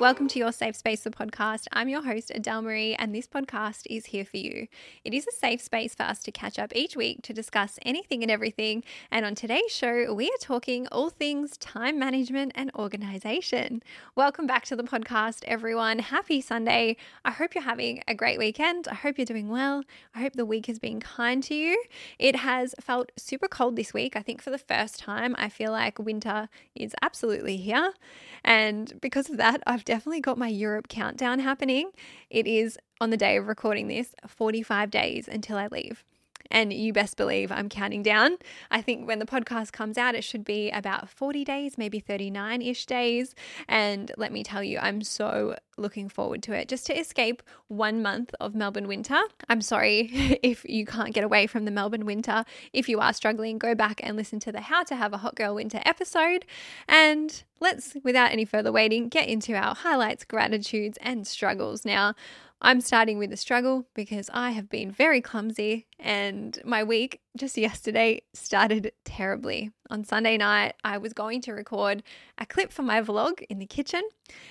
Welcome to Your Safe Space, the podcast. I'm your host, Adele Marie, and this podcast is here for you. It is a safe space for us to catch up each week to discuss anything and everything. And on today's show, we are talking all things time management and organization. Welcome back to the podcast, everyone. Happy Sunday. I hope you're having a great weekend. I hope you're doing well. I hope the week has been kind to you. It has felt super cold this week. I think for the first time, I feel like winter is absolutely here. And because of that, I've definitely got my Europe countdown happening. It is on the day of recording this 45 days until I leave. And you best believe I'm counting down. I think when the podcast comes out, it should be about 40 days, maybe 39 ish days. And let me tell you, I'm so looking forward to it just to escape one month of Melbourne winter. I'm sorry if you can't get away from the Melbourne winter. If you are struggling, go back and listen to the How to Have a Hot Girl Winter episode. And let's, without any further waiting, get into our highlights, gratitudes, and struggles. Now, I'm starting with a struggle because I have been very clumsy and my week just yesterday started terribly. On Sunday night, I was going to record a clip for my vlog in the kitchen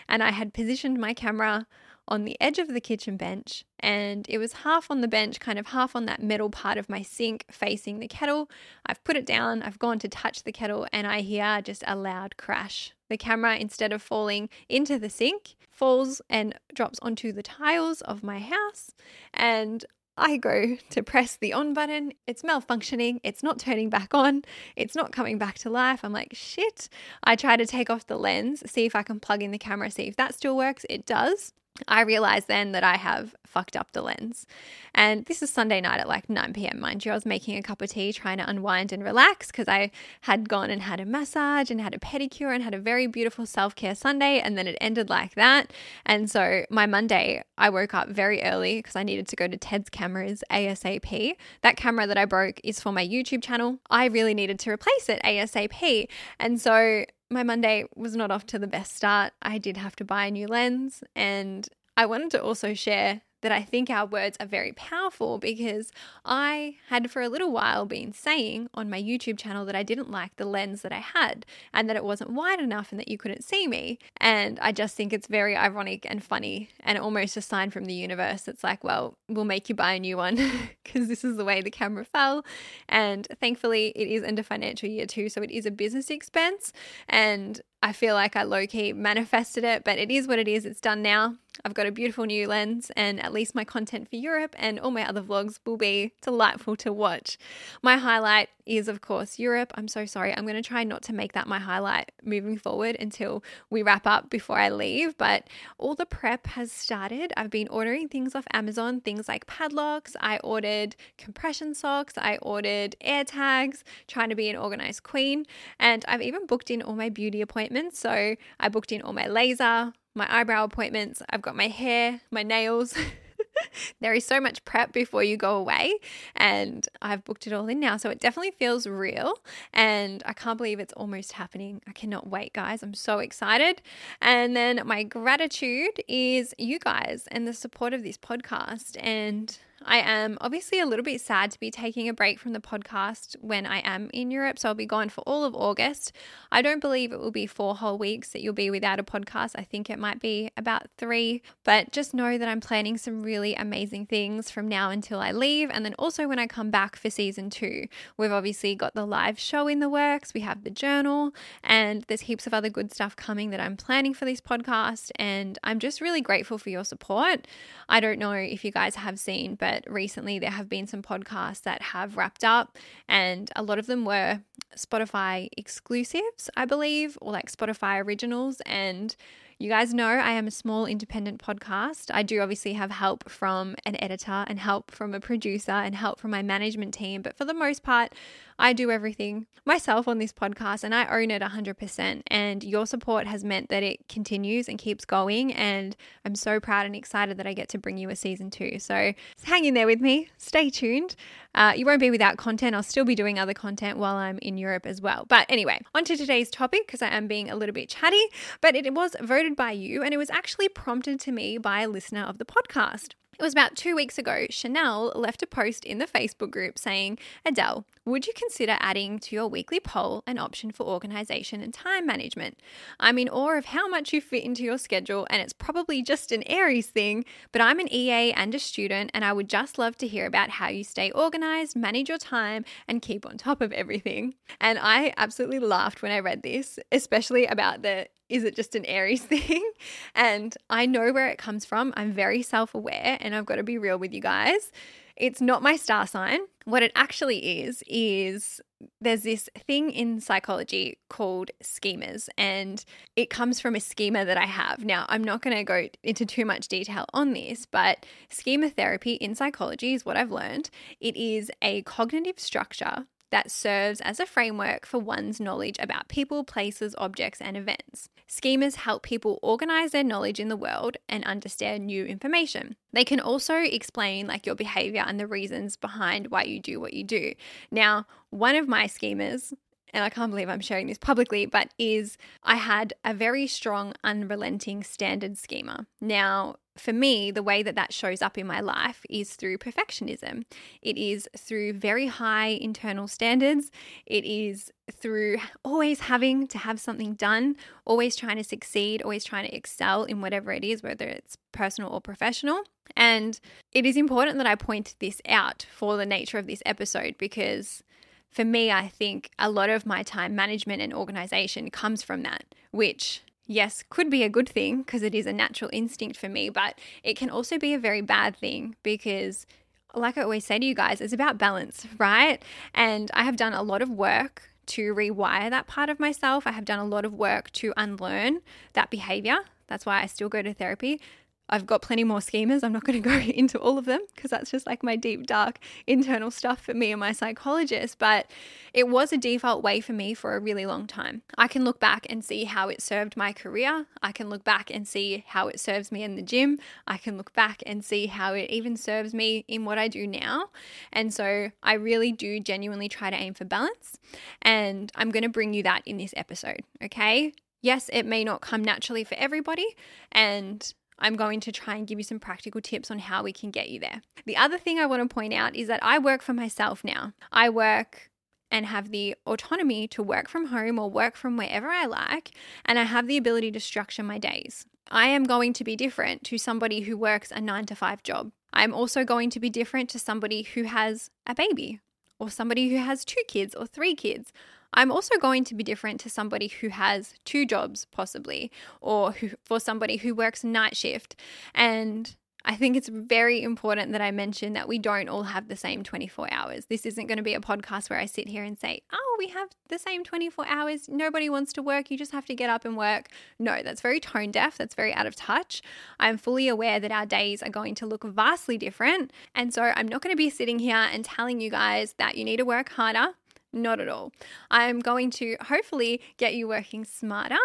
and I had positioned my camera on the edge of the kitchen bench and it was half on the bench, kind of half on that metal part of my sink facing the kettle. I've put it down, I've gone to touch the kettle, and I hear just a loud crash. The camera, instead of falling into the sink, falls and drops onto the tiles of my house. And I go to press the on button. It's malfunctioning. It's not turning back on. It's not coming back to life. I'm like, shit. I try to take off the lens, see if I can plug in the camera, see if that still works. It does. I realize then that I have fucked up the lens. And this is Sunday night at like 9 p.m. Mind you, I was making a cup of tea, trying to unwind and relax because I had gone and had a massage and had a pedicure and had a very beautiful self care Sunday. And then it ended like that. And so my Monday, I woke up very early because I needed to go to Ted's cameras ASAP. That camera that I broke is for my YouTube channel. I really needed to replace it ASAP. And so my Monday was not off to the best start. I did have to buy a new lens, and I wanted to also share that I think our words are very powerful because I had for a little while been saying on my YouTube channel that I didn't like the lens that I had and that it wasn't wide enough and that you couldn't see me. And I just think it's very ironic and funny and almost a sign from the universe. It's like, well, we'll make you buy a new one because this is the way the camera fell. And thankfully, it is under financial year two, so it is a business expense. And I feel like I low key manifested it, but it is what it is. It's done now. I've got a beautiful new lens, and at least my content for Europe and all my other vlogs will be delightful to watch. My highlight is, of course, Europe. I'm so sorry. I'm going to try not to make that my highlight moving forward until we wrap up before I leave. But all the prep has started. I've been ordering things off Amazon, things like padlocks. I ordered compression socks. I ordered air tags, trying to be an organized queen. And I've even booked in all my beauty appointments. So I booked in all my laser, my eyebrow appointments. I've got my hair, my nails. there is so much prep before you go away, and I've booked it all in now. So it definitely feels real, and I can't believe it's almost happening. I cannot wait, guys. I'm so excited. And then my gratitude is you guys and the support of this podcast. And I am obviously a little bit sad to be taking a break from the podcast when I am in Europe. So I'll be gone for all of August. I don't believe it will be four whole weeks that you'll be without a podcast. I think it might be about three. But just know that I'm planning some really amazing things from now until I leave. And then also when I come back for season two, we've obviously got the live show in the works, we have the journal, and there's heaps of other good stuff coming that I'm planning for this podcast. And I'm just really grateful for your support. I don't know if you guys have seen, but but recently there have been some podcasts that have wrapped up, and a lot of them were Spotify exclusives, I believe, or like Spotify originals. And You guys know I am a small independent podcast. I do obviously have help from an editor and help from a producer and help from my management team, but for the most part, I do everything myself on this podcast and I own it 100%. And your support has meant that it continues and keeps going. And I'm so proud and excited that I get to bring you a season two. So hang in there with me, stay tuned. Uh, you won't be without content. I'll still be doing other content while I'm in Europe as well. But anyway, on to today's topic because I am being a little bit chatty, but it was voted by you and it was actually prompted to me by a listener of the podcast. It was about two weeks ago, Chanel left a post in the Facebook group saying, Adele, would you consider adding to your weekly poll an option for organization and time management? I'm in awe of how much you fit into your schedule, and it's probably just an Aries thing, but I'm an EA and a student, and I would just love to hear about how you stay organized, manage your time, and keep on top of everything. And I absolutely laughed when I read this, especially about the is it just an Aries thing? And I know where it comes from. I'm very self aware and I've got to be real with you guys. It's not my star sign. What it actually is, is there's this thing in psychology called schemas, and it comes from a schema that I have. Now, I'm not going to go into too much detail on this, but schema therapy in psychology is what I've learned. It is a cognitive structure that serves as a framework for one's knowledge about people, places, objects, and events. Schemas help people organize their knowledge in the world and understand new information. They can also explain like your behavior and the reasons behind why you do what you do. Now, one of my schemas and I can't believe I'm sharing this publicly, but is I had a very strong, unrelenting standard schema. Now, for me, the way that that shows up in my life is through perfectionism. It is through very high internal standards. It is through always having to have something done, always trying to succeed, always trying to excel in whatever it is, whether it's personal or professional. And it is important that I point this out for the nature of this episode because for me, I think a lot of my time management and organization comes from that, which yes, could be a good thing because it is a natural instinct for me, but it can also be a very bad thing because, like I always say to you guys, it's about balance, right? And I have done a lot of work to rewire that part of myself. I have done a lot of work to unlearn that behavior. That's why I still go to therapy. I've got plenty more schemas. I'm not going to go into all of them because that's just like my deep, dark internal stuff for me and my psychologist. But it was a default way for me for a really long time. I can look back and see how it served my career. I can look back and see how it serves me in the gym. I can look back and see how it even serves me in what I do now. And so I really do genuinely try to aim for balance. And I'm going to bring you that in this episode. Okay. Yes, it may not come naturally for everybody. And I'm going to try and give you some practical tips on how we can get you there. The other thing I want to point out is that I work for myself now. I work and have the autonomy to work from home or work from wherever I like, and I have the ability to structure my days. I am going to be different to somebody who works a nine to five job. I'm also going to be different to somebody who has a baby or somebody who has two kids or three kids. I'm also going to be different to somebody who has two jobs, possibly, or who, for somebody who works night shift. And I think it's very important that I mention that we don't all have the same 24 hours. This isn't going to be a podcast where I sit here and say, oh, we have the same 24 hours. Nobody wants to work. You just have to get up and work. No, that's very tone deaf. That's very out of touch. I'm fully aware that our days are going to look vastly different. And so I'm not going to be sitting here and telling you guys that you need to work harder. Not at all. I'm going to hopefully get you working smarter,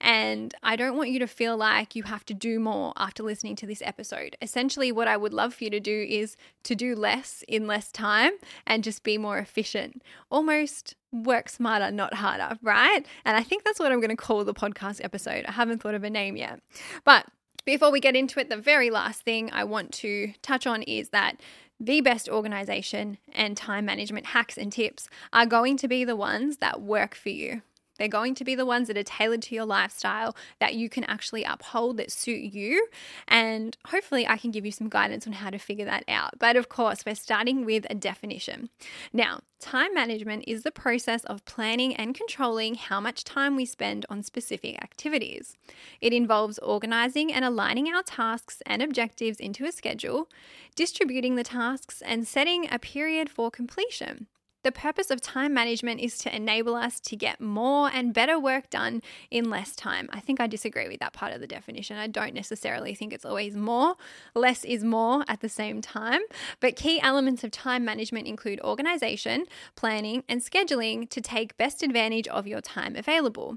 and I don't want you to feel like you have to do more after listening to this episode. Essentially, what I would love for you to do is to do less in less time and just be more efficient. Almost work smarter, not harder, right? And I think that's what I'm going to call the podcast episode. I haven't thought of a name yet. But before we get into it, the very last thing I want to touch on is that the best organization and time management hacks and tips are going to be the ones that work for you. They're going to be the ones that are tailored to your lifestyle that you can actually uphold that suit you. And hopefully, I can give you some guidance on how to figure that out. But of course, we're starting with a definition. Now, time management is the process of planning and controlling how much time we spend on specific activities. It involves organizing and aligning our tasks and objectives into a schedule, distributing the tasks, and setting a period for completion. The purpose of time management is to enable us to get more and better work done in less time. I think I disagree with that part of the definition. I don't necessarily think it's always more. Less is more at the same time. But key elements of time management include organization, planning, and scheduling to take best advantage of your time available.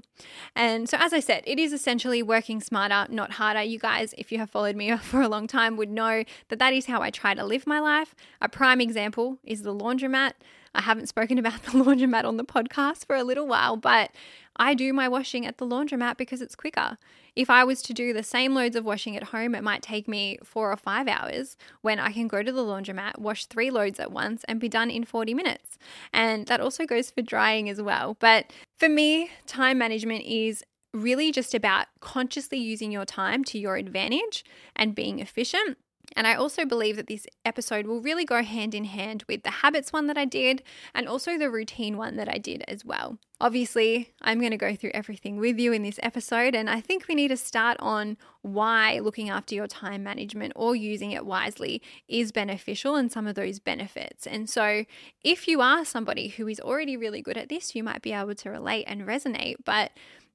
And so, as I said, it is essentially working smarter, not harder. You guys, if you have followed me for a long time, would know that that is how I try to live my life. A prime example is the laundromat. I haven't spoken about the laundromat on the podcast for a little while, but I do my washing at the laundromat because it's quicker. If I was to do the same loads of washing at home, it might take me four or five hours when I can go to the laundromat, wash three loads at once, and be done in 40 minutes. And that also goes for drying as well. But for me, time management is really just about consciously using your time to your advantage and being efficient and I also believe that this episode will really go hand in hand with the habits one that I did and also the routine one that I did as well. Obviously, I'm going to go through everything with you in this episode, and I think we need to start on why looking after your time management or using it wisely is beneficial and some of those benefits. And so, if you are somebody who is already really good at this, you might be able to relate and resonate. But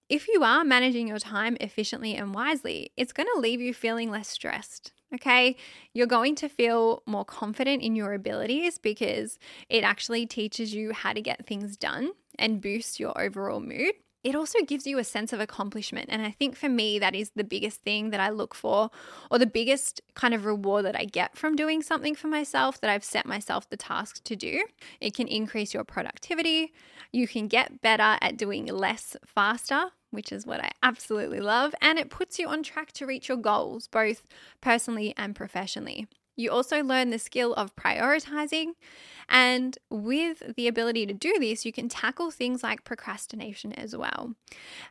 if you are managing your time efficiently and wisely, it's going to leave you feeling less stressed Okay, you're going to feel more confident in your abilities because it actually teaches you how to get things done and boosts your overall mood. It also gives you a sense of accomplishment. And I think for me, that is the biggest thing that I look for, or the biggest kind of reward that I get from doing something for myself that I've set myself the task to do. It can increase your productivity. You can get better at doing less faster which is what I absolutely love, and it puts you on track to reach your goals, both personally and professionally. You also learn the skill of prioritizing, and with the ability to do this, you can tackle things like procrastination as well.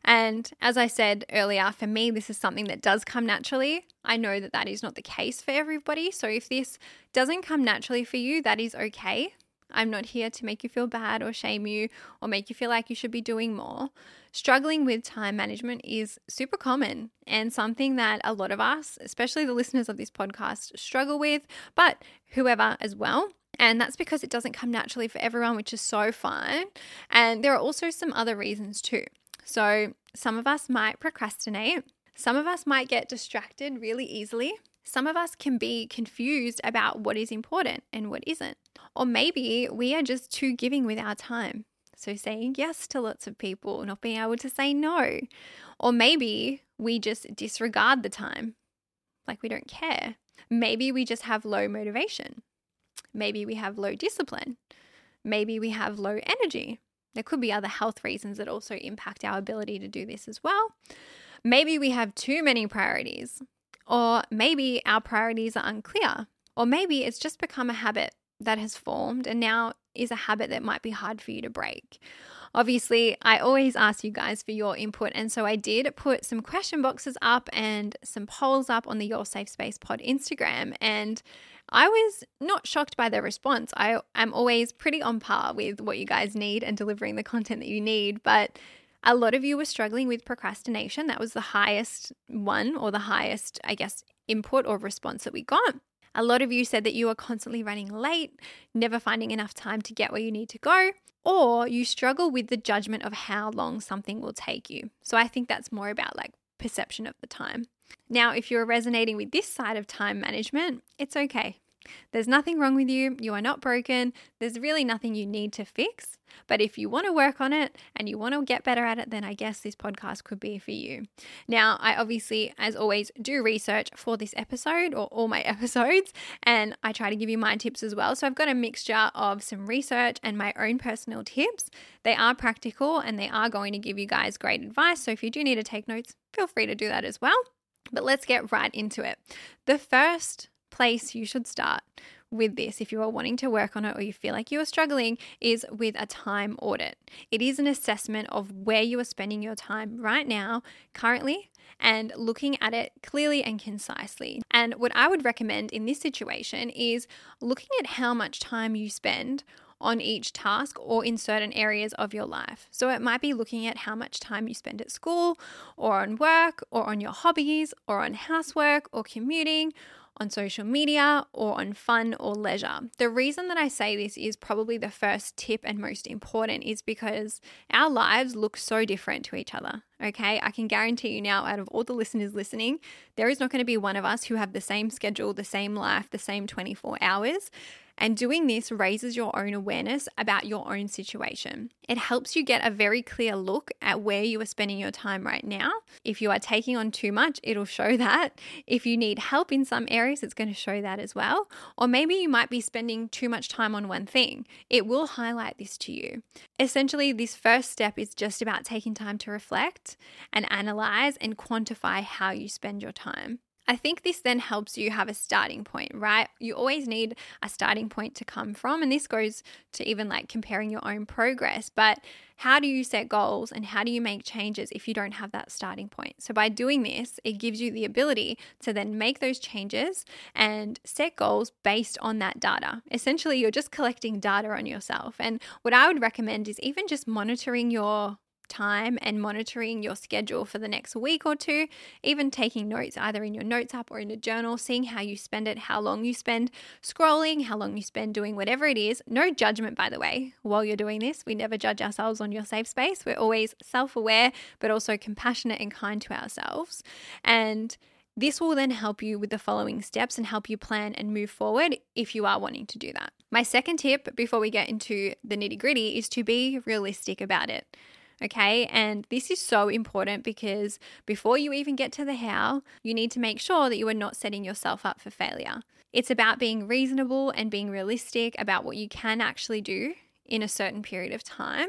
And as I said earlier, for me, this is something that does come naturally. I know that that is not the case for everybody. So if this doesn't come naturally for you, that is okay. I'm not here to make you feel bad or shame you or make you feel like you should be doing more. Struggling with time management is super common and something that a lot of us, especially the listeners of this podcast, struggle with, but whoever as well. And that's because it doesn't come naturally for everyone, which is so fine. And there are also some other reasons too. So, some of us might procrastinate, some of us might get distracted really easily, some of us can be confused about what is important and what isn't. Or maybe we are just too giving with our time. So saying yes to lots of people, not being able to say no. Or maybe we just disregard the time, like we don't care. Maybe we just have low motivation. Maybe we have low discipline. Maybe we have low energy. There could be other health reasons that also impact our ability to do this as well. Maybe we have too many priorities. Or maybe our priorities are unclear. Or maybe it's just become a habit that has formed and now is a habit that might be hard for you to break. Obviously, I always ask you guys for your input, and so I did put some question boxes up and some polls up on the Your Safe Space Pod Instagram, and I was not shocked by the response. I am always pretty on par with what you guys need and delivering the content that you need, but a lot of you were struggling with procrastination. That was the highest one, or the highest, I guess, input or response that we got. A lot of you said that you are constantly running late, never finding enough time to get where you need to go, or you struggle with the judgment of how long something will take you. So I think that's more about like perception of the time. Now, if you're resonating with this side of time management, it's okay. There's nothing wrong with you. You are not broken. There's really nothing you need to fix. But if you want to work on it and you want to get better at it, then I guess this podcast could be for you. Now, I obviously, as always, do research for this episode or all my episodes, and I try to give you my tips as well. So I've got a mixture of some research and my own personal tips. They are practical and they are going to give you guys great advice. So if you do need to take notes, feel free to do that as well. But let's get right into it. The first place you should start with this, if you are wanting to work on it or you feel like you are struggling, is with a time audit. It is an assessment of where you are spending your time right now, currently, and looking at it clearly and concisely. And what I would recommend in this situation is looking at how much time you spend on each task or in certain areas of your life. So it might be looking at how much time you spend at school or on work or on your hobbies or on housework or commuting on social media or on fun or leisure. The reason that I say this is probably the first tip and most important is because our lives look so different to each other. Okay, I can guarantee you now, out of all the listeners listening, there is not going to be one of us who have the same schedule, the same life, the same 24 hours. And doing this raises your own awareness about your own situation. It helps you get a very clear look at where you are spending your time right now. If you are taking on too much, it'll show that. If you need help in some areas, it's going to show that as well. Or maybe you might be spending too much time on one thing. It will highlight this to you. Essentially, this first step is just about taking time to and analyze and quantify how you spend your time. I think this then helps you have a starting point, right? You always need a starting point to come from. And this goes to even like comparing your own progress. But how do you set goals and how do you make changes if you don't have that starting point? So, by doing this, it gives you the ability to then make those changes and set goals based on that data. Essentially, you're just collecting data on yourself. And what I would recommend is even just monitoring your time and monitoring your schedule for the next week or two, even taking notes either in your notes app or in a journal, seeing how you spend it, how long you spend scrolling, how long you spend doing whatever it is. No judgment, by the way, while you're doing this. We never judge ourselves on your safe space. We're always self aware, but also compassionate and kind to ourselves. And this will then help you with the following steps and help you plan and move forward if you are wanting to do that. My second tip before we get into the nitty gritty is to be realistic about it. Okay. And this is so important because before you even get to the how, you need to make sure that you are not setting yourself up for failure. It's about being reasonable and being realistic about what you can actually do in a certain period of time.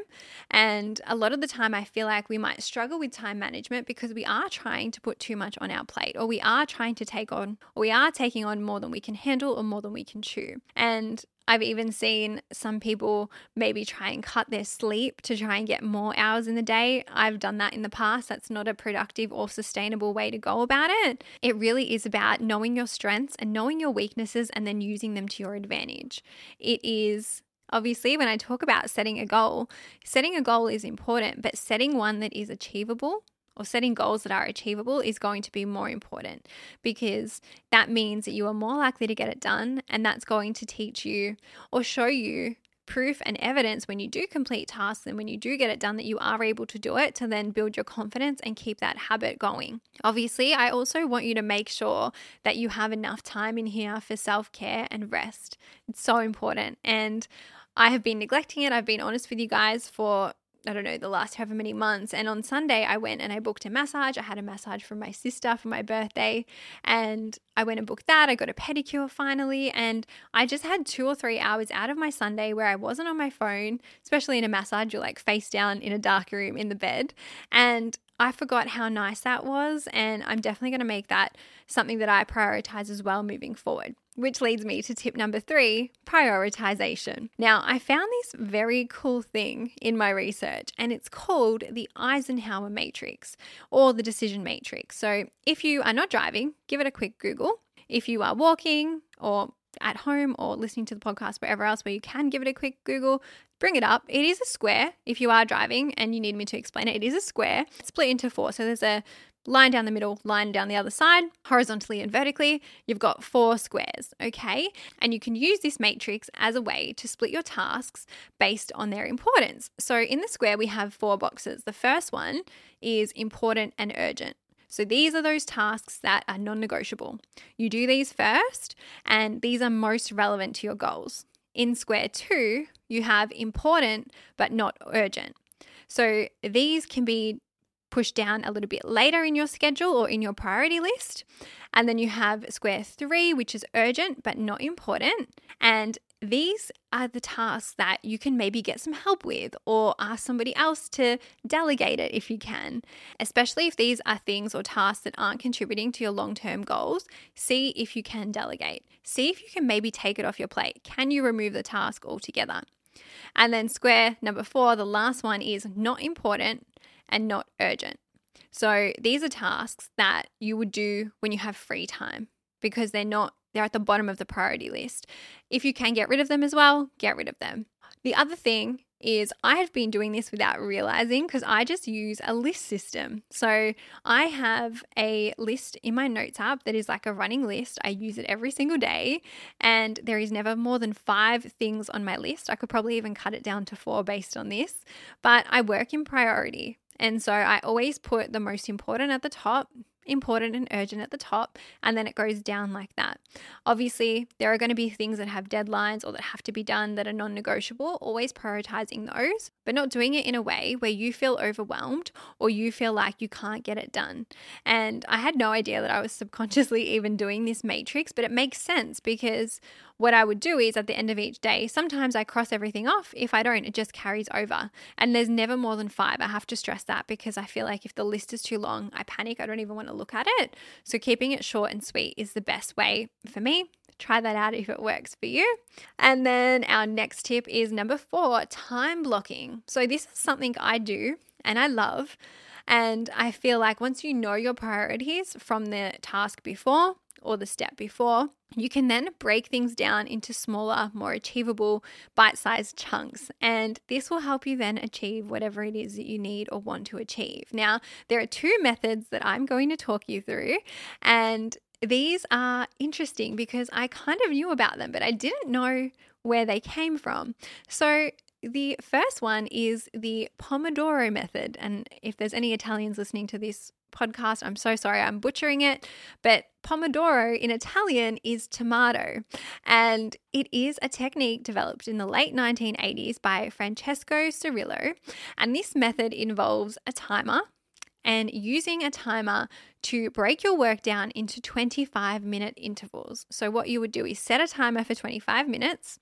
And a lot of the time, I feel like we might struggle with time management because we are trying to put too much on our plate, or we are trying to take on, or we are taking on more than we can handle or more than we can chew. And I've even seen some people maybe try and cut their sleep to try and get more hours in the day. I've done that in the past. That's not a productive or sustainable way to go about it. It really is about knowing your strengths and knowing your weaknesses and then using them to your advantage. It is Obviously, when I talk about setting a goal, setting a goal is important, but setting one that is achievable or setting goals that are achievable is going to be more important because that means that you are more likely to get it done. And that's going to teach you or show you proof and evidence when you do complete tasks and when you do get it done that you are able to do it to then build your confidence and keep that habit going. Obviously, I also want you to make sure that you have enough time in here for self care and rest. It's so important. And I have been neglecting it. I've been honest with you guys for I don't know, the last however many months. And on Sunday, I went and I booked a massage. I had a massage from my sister for my birthday. And I went and booked that. I got a pedicure finally. And I just had two or three hours out of my Sunday where I wasn't on my phone, especially in a massage. You're like face down in a dark room in the bed. And I forgot how nice that was. And I'm definitely going to make that something that I prioritize as well moving forward which leads me to tip number three prioritization. Now, I found this very cool thing in my research, and it's called the Eisenhower Matrix or the Decision Matrix. So, if you are not driving, give it a quick Google. If you are walking or at home or listening to the podcast wherever else where you can give it a quick Google, bring it up. It is a square. If you are driving and you need me to explain it, it is a square split into four. So there's a line down the middle, line down the other side, horizontally and vertically, you've got four squares, okay? And you can use this matrix as a way to split your tasks based on their importance. So in the square, we have four boxes. The first one is important and urgent. So these are those tasks that are non negotiable. You do these first, and these are most relevant to your goals. In square two, you have important but not urgent. So these can be push down a little bit later in your schedule or in your priority list. And then you have square three, which is urgent but not important. And these are the tasks that you can maybe get some help with or ask somebody else to delegate it if you can. Especially if these are things or tasks that aren't contributing to your long term goals, see if you can delegate. See if you can maybe take it off your plate. Can you remove the task altogether? And then square number four, the last one is not important and not urgent. So these are tasks that you would do when you have free time because they're not they're at the bottom of the priority list. If you can get rid of them as well, get rid of them. The other thing is I have been doing this without realizing because I just use a list system. So I have a list in my notes app that is like a running list. I use it every single day, and there is never more than five things on my list. I could probably even cut it down to four based on this, but I work in priority. And so I always put the most important at the top, important and urgent at the top, and then it goes down like that. Obviously, there are going to be things that have deadlines or that have to be done that are non negotiable, always prioritizing those, but not doing it in a way where you feel overwhelmed or you feel like you can't get it done. And I had no idea that I was subconsciously even doing this matrix, but it makes sense because what I would do is at the end of each day, sometimes I cross everything off. If I don't, it just carries over. And there's never more than five. I have to stress that because I feel like if the list is too long, I panic. I don't even want to look at it. So keeping it short and sweet is the best way for me. Try that out if it works for you. And then our next tip is number four time blocking. So this is something I do and I love. And I feel like once you know your priorities from the task before, or the step before, you can then break things down into smaller, more achievable, bite sized chunks. And this will help you then achieve whatever it is that you need or want to achieve. Now, there are two methods that I'm going to talk you through. And these are interesting because I kind of knew about them, but I didn't know where they came from. So, the first one is the Pomodoro method. And if there's any Italians listening to this podcast. I'm so sorry, I'm butchering it. But Pomodoro in Italian is tomato, and it is a technique developed in the late 1980s by Francesco Cirillo. And this method involves a timer and using a timer to break your work down into 25 minute intervals. So, what you would do is set a timer for 25 minutes,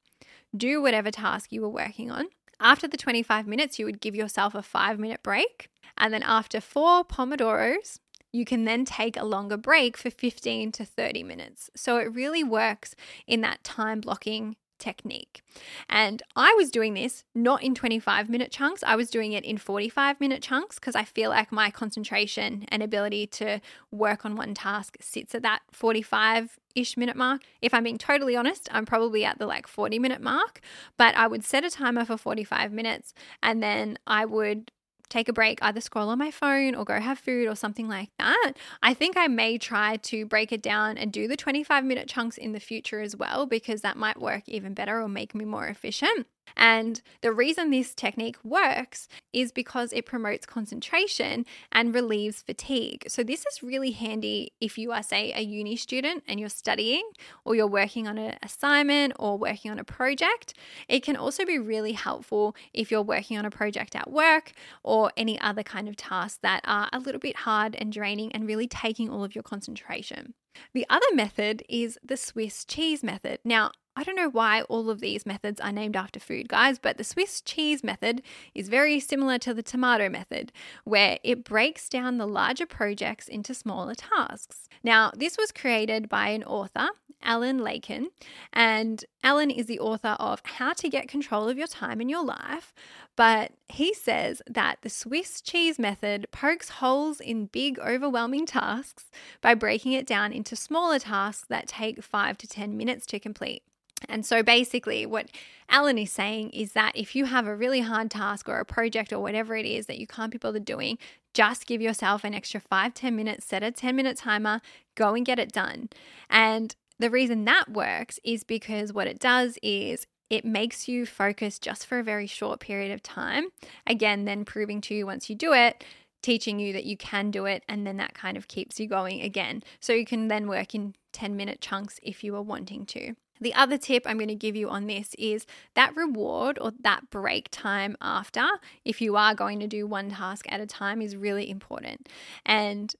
do whatever task you were working on. After the 25 minutes, you would give yourself a five minute break. And then after four Pomodoros, you can then take a longer break for 15 to 30 minutes. So it really works in that time blocking technique. And I was doing this not in 25 minute chunks, I was doing it in 45 minute chunks because I feel like my concentration and ability to work on one task sits at that 45 ish minute mark. If I'm being totally honest, I'm probably at the like 40 minute mark, but I would set a timer for 45 minutes and then I would take a break, either scroll on my phone or go have food or something like that. I think I may try to break it down and do the 25 minute chunks in the future as well, because that might work even better or make me more efficient. And the reason this technique works is because it promotes concentration and relieves fatigue. So, this is really handy if you are, say, a uni student and you're studying or you're working on an assignment or working on a project. It can also be really helpful if you're working on a project at work or any other kind of tasks that are a little bit hard and draining and really taking all of your concentration. The other method is the Swiss cheese method. Now, I don't know why all of these methods are named after food, guys, but the Swiss cheese method is very similar to the tomato method, where it breaks down the larger projects into smaller tasks. Now, this was created by an author, Alan Lakein, and Alan is the author of How to Get Control of Your Time in Your Life. But he says that the Swiss cheese method pokes holes in big, overwhelming tasks by breaking it down into smaller tasks that take five to 10 minutes to complete. And so basically, what Alan is saying is that if you have a really hard task or a project or whatever it is that you can't be bothered doing, just give yourself an extra five, 10 minutes, set a 10 minute timer, go and get it done. And the reason that works is because what it does is it makes you focus just for a very short period of time. Again, then proving to you once you do it, teaching you that you can do it, and then that kind of keeps you going again. So you can then work in 10 minute chunks if you are wanting to. The other tip I'm going to give you on this is that reward or that break time after, if you are going to do one task at a time, is really important. And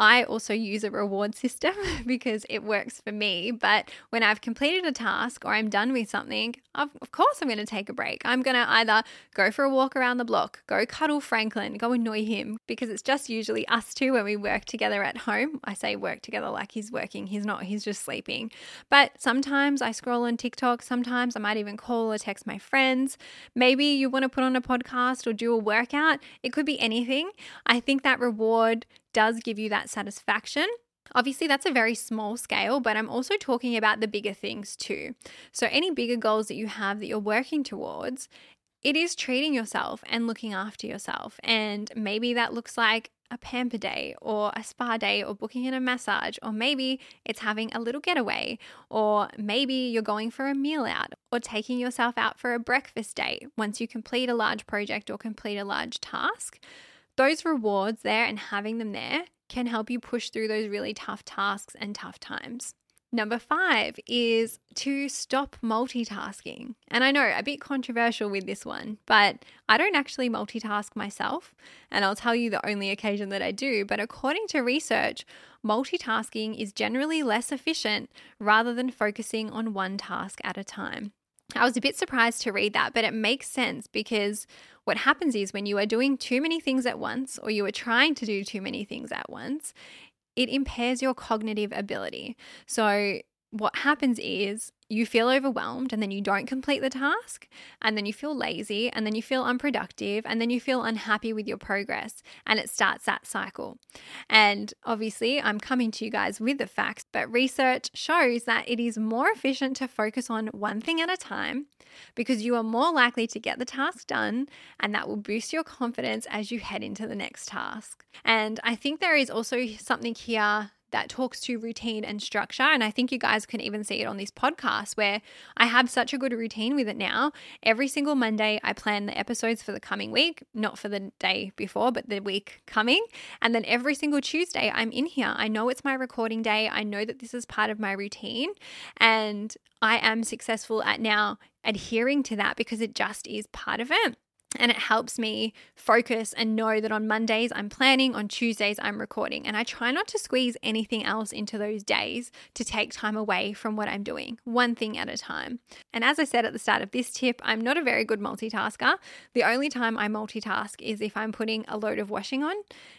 I also use a reward system because it works for me. But when I've completed a task or I'm done with something, of, of course I'm going to take a break. I'm going to either go for a walk around the block, go cuddle Franklin, go annoy him because it's just usually us two when we work together at home. I say work together like he's working, he's not, he's just sleeping. But sometimes I scroll on TikTok, sometimes I might even call or text my friends. Maybe you want to put on a podcast or do a workout. It could be anything. I think that reward does give you that satisfaction. Obviously, that's a very small scale, but I'm also talking about the bigger things too. So, any bigger goals that you have that you're working towards, it is treating yourself and looking after yourself. And maybe that looks like a pamper day or a spa day or booking in a massage, or maybe it's having a little getaway, or maybe you're going for a meal out or taking yourself out for a breakfast date once you complete a large project or complete a large task. Those rewards there and having them there can help you push through those really tough tasks and tough times. Number five is to stop multitasking. And I know a bit controversial with this one, but I don't actually multitask myself. And I'll tell you the only occasion that I do. But according to research, multitasking is generally less efficient rather than focusing on one task at a time. I was a bit surprised to read that, but it makes sense because what happens is when you are doing too many things at once or you are trying to do too many things at once, it impairs your cognitive ability. So, what happens is you feel overwhelmed and then you don't complete the task, and then you feel lazy, and then you feel unproductive, and then you feel unhappy with your progress, and it starts that cycle. And obviously, I'm coming to you guys with the facts, but research shows that it is more efficient to focus on one thing at a time because you are more likely to get the task done, and that will boost your confidence as you head into the next task. And I think there is also something here that talks to routine and structure. And I think you guys can even see it on this podcast where I have such a good routine with it now. Every single Monday, I plan the episodes for the coming week, not for the day before, but the week coming. And then every single Tuesday, I'm in here. I know it's my recording day. I know that this is part of my routine. And I am successful at now adhering to that because it just is part of it and it helps me focus and know that on Mondays I'm planning, on Tuesdays I'm recording. And I try not to squeeze anything else into those days to take time away from what I'm doing, one thing at a time. And as I said at the start of this tip, I'm not a very good multitasker. The only time I multitask is if I'm putting a load of washing on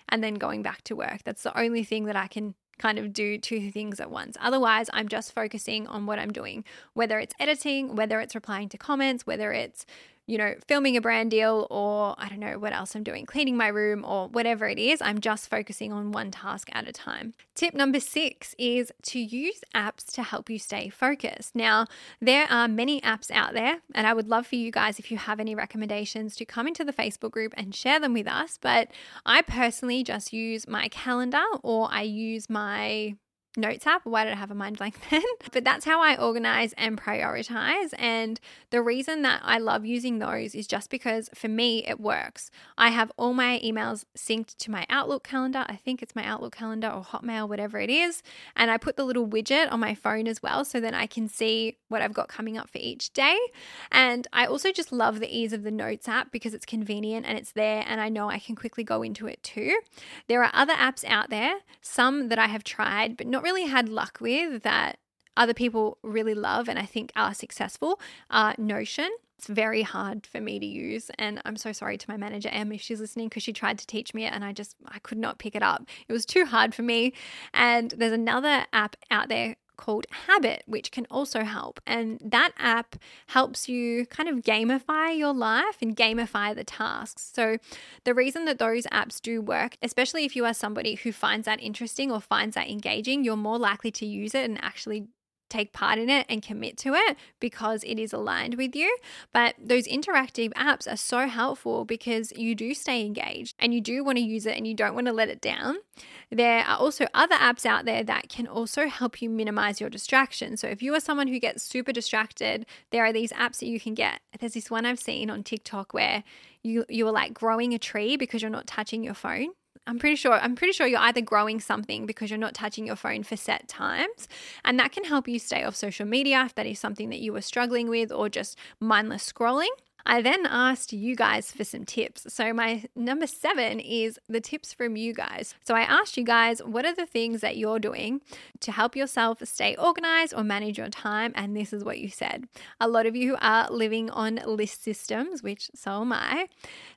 and then going back to work. That's the only thing that I can kind of do two things at once. Otherwise, I'm just focusing on what I'm doing, whether it's editing, whether it's replying to comments, whether it's you know, filming a brand deal or I don't know what else I'm doing, cleaning my room or whatever it is. I'm just focusing on one task at a time. Tip number six is to use apps to help you stay focused. Now, there are many apps out there, and I would love for you guys, if you have any recommendations, to come into the Facebook group and share them with us. But I personally just use my calendar or I use my notes app. Why did I have a mind blank then? but that's how I organize and prioritize. And the reason that I love using those is just because for me it works. I have all my emails synced to my Outlook calendar. I think it's my Outlook calendar or Hotmail, whatever it is. And I put the little widget on my phone as well so then I can see what I've got coming up for each day. And I also just love the ease of the notes app because it's convenient and it's there and I know I can quickly go into it too. There are other apps out there, some that I have tried, but not not really had luck with that other people really love and I think are successful are Notion. It's very hard for me to use. And I'm so sorry to my manager, Em, if she's listening, because she tried to teach me it and I just, I could not pick it up. It was too hard for me. And there's another app out there called Habit, which can also help. And that app helps you kind of gamify your life and gamify the tasks. So, the reason that those apps do work, especially if you are somebody who finds that interesting or finds that engaging, you're more likely to use it and actually take part in it and commit to it because it is aligned with you. But those interactive apps are so helpful because you do stay engaged and you do want to use it and you don't want to let it down. There are also other apps out there that can also help you minimize your distraction. So if you are someone who gets super distracted, there are these apps that you can get. There's this one I've seen on TikTok where you you are like growing a tree because you're not touching your phone. I'm pretty sure I'm pretty sure you're either growing something because you're not touching your phone for set times and that can help you stay off social media if that is something that you were struggling with or just mindless scrolling. I then asked you guys for some tips. So, my number seven is the tips from you guys. So, I asked you guys, what are the things that you're doing to help yourself stay organized or manage your time? And this is what you said. A lot of you are living on list systems, which so am I.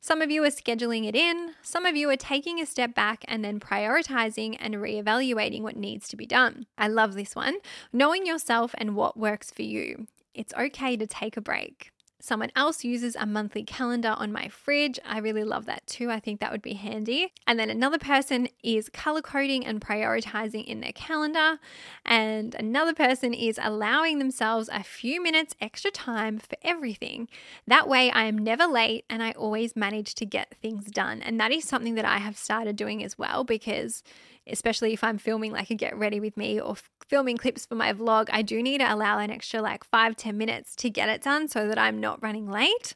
Some of you are scheduling it in, some of you are taking a step back and then prioritizing and reevaluating what needs to be done. I love this one. Knowing yourself and what works for you. It's okay to take a break. Someone else uses a monthly calendar on my fridge. I really love that too. I think that would be handy. And then another person is color coding and prioritizing in their calendar. And another person is allowing themselves a few minutes extra time for everything. That way, I am never late and I always manage to get things done. And that is something that I have started doing as well because especially if I'm filming like a get ready with me or filming clips for my vlog, I do need to allow an extra like five ten minutes to get it done so that I'm not running late.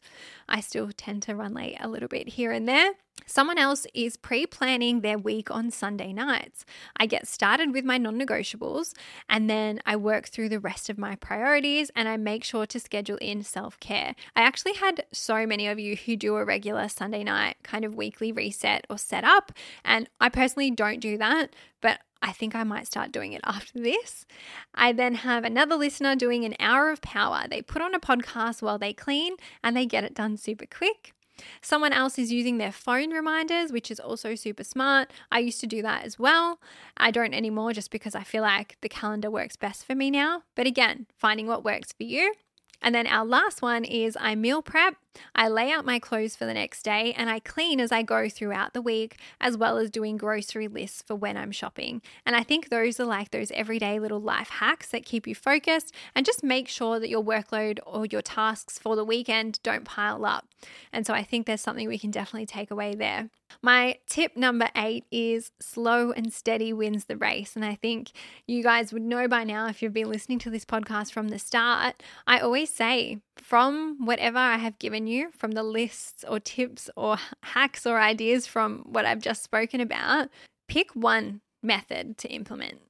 I still tend to run late a little bit here and there. Someone else is pre planning their week on Sunday nights. I get started with my non negotiables and then I work through the rest of my priorities and I make sure to schedule in self care. I actually had so many of you who do a regular Sunday night kind of weekly reset or set up, and I personally don't do that, but I think I might start doing it after this. I then have another listener doing an hour of power. They put on a podcast while they clean and they get it done super quick. Someone else is using their phone reminders, which is also super smart. I used to do that as well. I don't anymore just because I feel like the calendar works best for me now. But again, finding what works for you. And then our last one is I meal prep. I lay out my clothes for the next day and I clean as I go throughout the week, as well as doing grocery lists for when I'm shopping. And I think those are like those everyday little life hacks that keep you focused and just make sure that your workload or your tasks for the weekend don't pile up. And so I think there's something we can definitely take away there. My tip number eight is slow and steady wins the race. And I think you guys would know by now if you've been listening to this podcast from the start. I always say, from whatever I have given you, from the lists or tips or hacks or ideas from what I've just spoken about, pick one method to implement.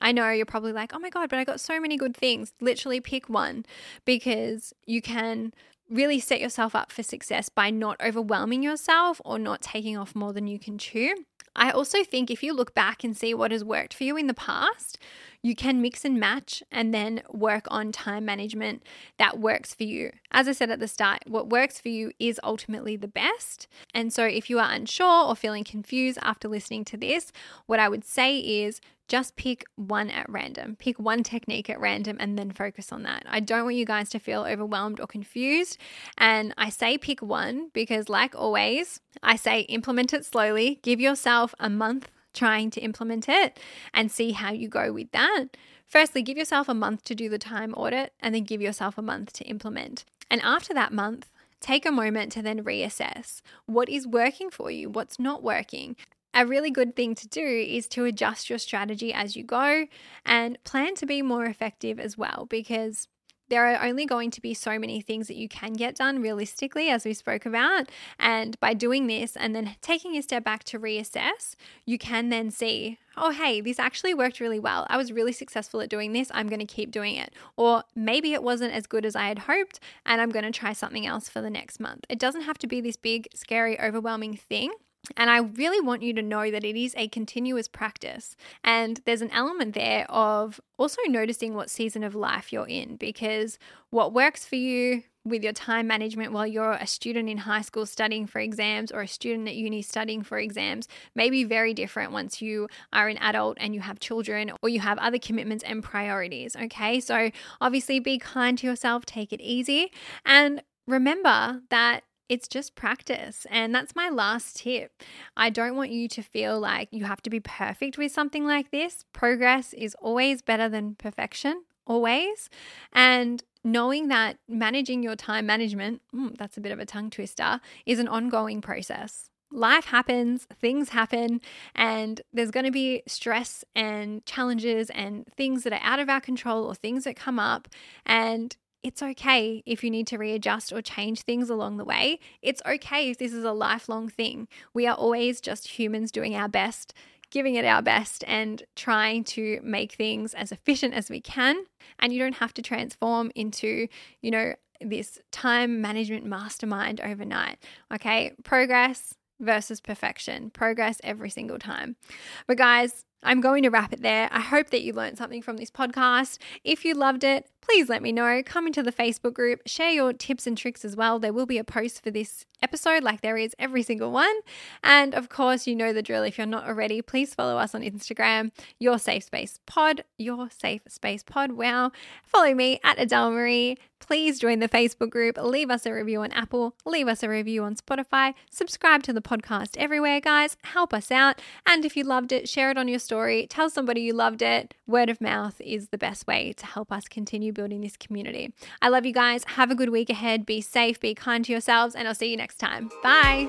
I know you're probably like, oh my God, but I got so many good things. Literally pick one because you can really set yourself up for success by not overwhelming yourself or not taking off more than you can chew. I also think if you look back and see what has worked for you in the past, you can mix and match and then work on time management that works for you. As I said at the start, what works for you is ultimately the best. And so if you are unsure or feeling confused after listening to this, what I would say is just pick one at random. Pick one technique at random and then focus on that. I don't want you guys to feel overwhelmed or confused. And I say pick one because, like always, I say implement it slowly. Give yourself a month trying to implement it and see how you go with that. Firstly, give yourself a month to do the time audit and then give yourself a month to implement. And after that month, take a moment to then reassess what is working for you, what's not working, a really good thing to do is to adjust your strategy as you go and plan to be more effective as well because there are only going to be so many things that you can get done realistically, as we spoke about. And by doing this and then taking a step back to reassess, you can then see, oh, hey, this actually worked really well. I was really successful at doing this. I'm going to keep doing it. Or maybe it wasn't as good as I had hoped, and I'm going to try something else for the next month. It doesn't have to be this big, scary, overwhelming thing. And I really want you to know that it is a continuous practice. And there's an element there of also noticing what season of life you're in because what works for you with your time management while you're a student in high school studying for exams or a student at uni studying for exams may be very different once you are an adult and you have children or you have other commitments and priorities. Okay, so obviously be kind to yourself, take it easy, and remember that it's just practice. And that's my last tip. I don't want you to feel like you have to be perfect with something like this. Progress is always better than perfection, always. And knowing that managing your time management, mm, that's a bit of a tongue twister, is an ongoing process. Life happens, things happen, and there's going to be stress and challenges and things that are out of our control or things that come up. And it's okay if you need to readjust or change things along the way. It's okay if this is a lifelong thing. We are always just humans doing our best, giving it our best, and trying to make things as efficient as we can. And you don't have to transform into, you know, this time management mastermind overnight. Okay, progress versus perfection, progress every single time. But guys, I'm going to wrap it there. I hope that you learned something from this podcast. If you loved it, please let me know. Come into the Facebook group, share your tips and tricks as well. There will be a post for this episode, like there is every single one. And of course, you know the drill. If you're not already, please follow us on Instagram, Your Safe Space Pod, Your Safe Space Pod. Wow. Follow me at Adele Marie. Please join the Facebook group, leave us a review on Apple, leave us a review on Spotify, subscribe to the podcast everywhere, guys. Help us out. And if you loved it, share it on your story. Tell somebody you loved it. Word of mouth is the best way to help us continue building this community. I love you guys. Have a good week ahead. Be safe, be kind to yourselves, and I'll see you next time. Bye.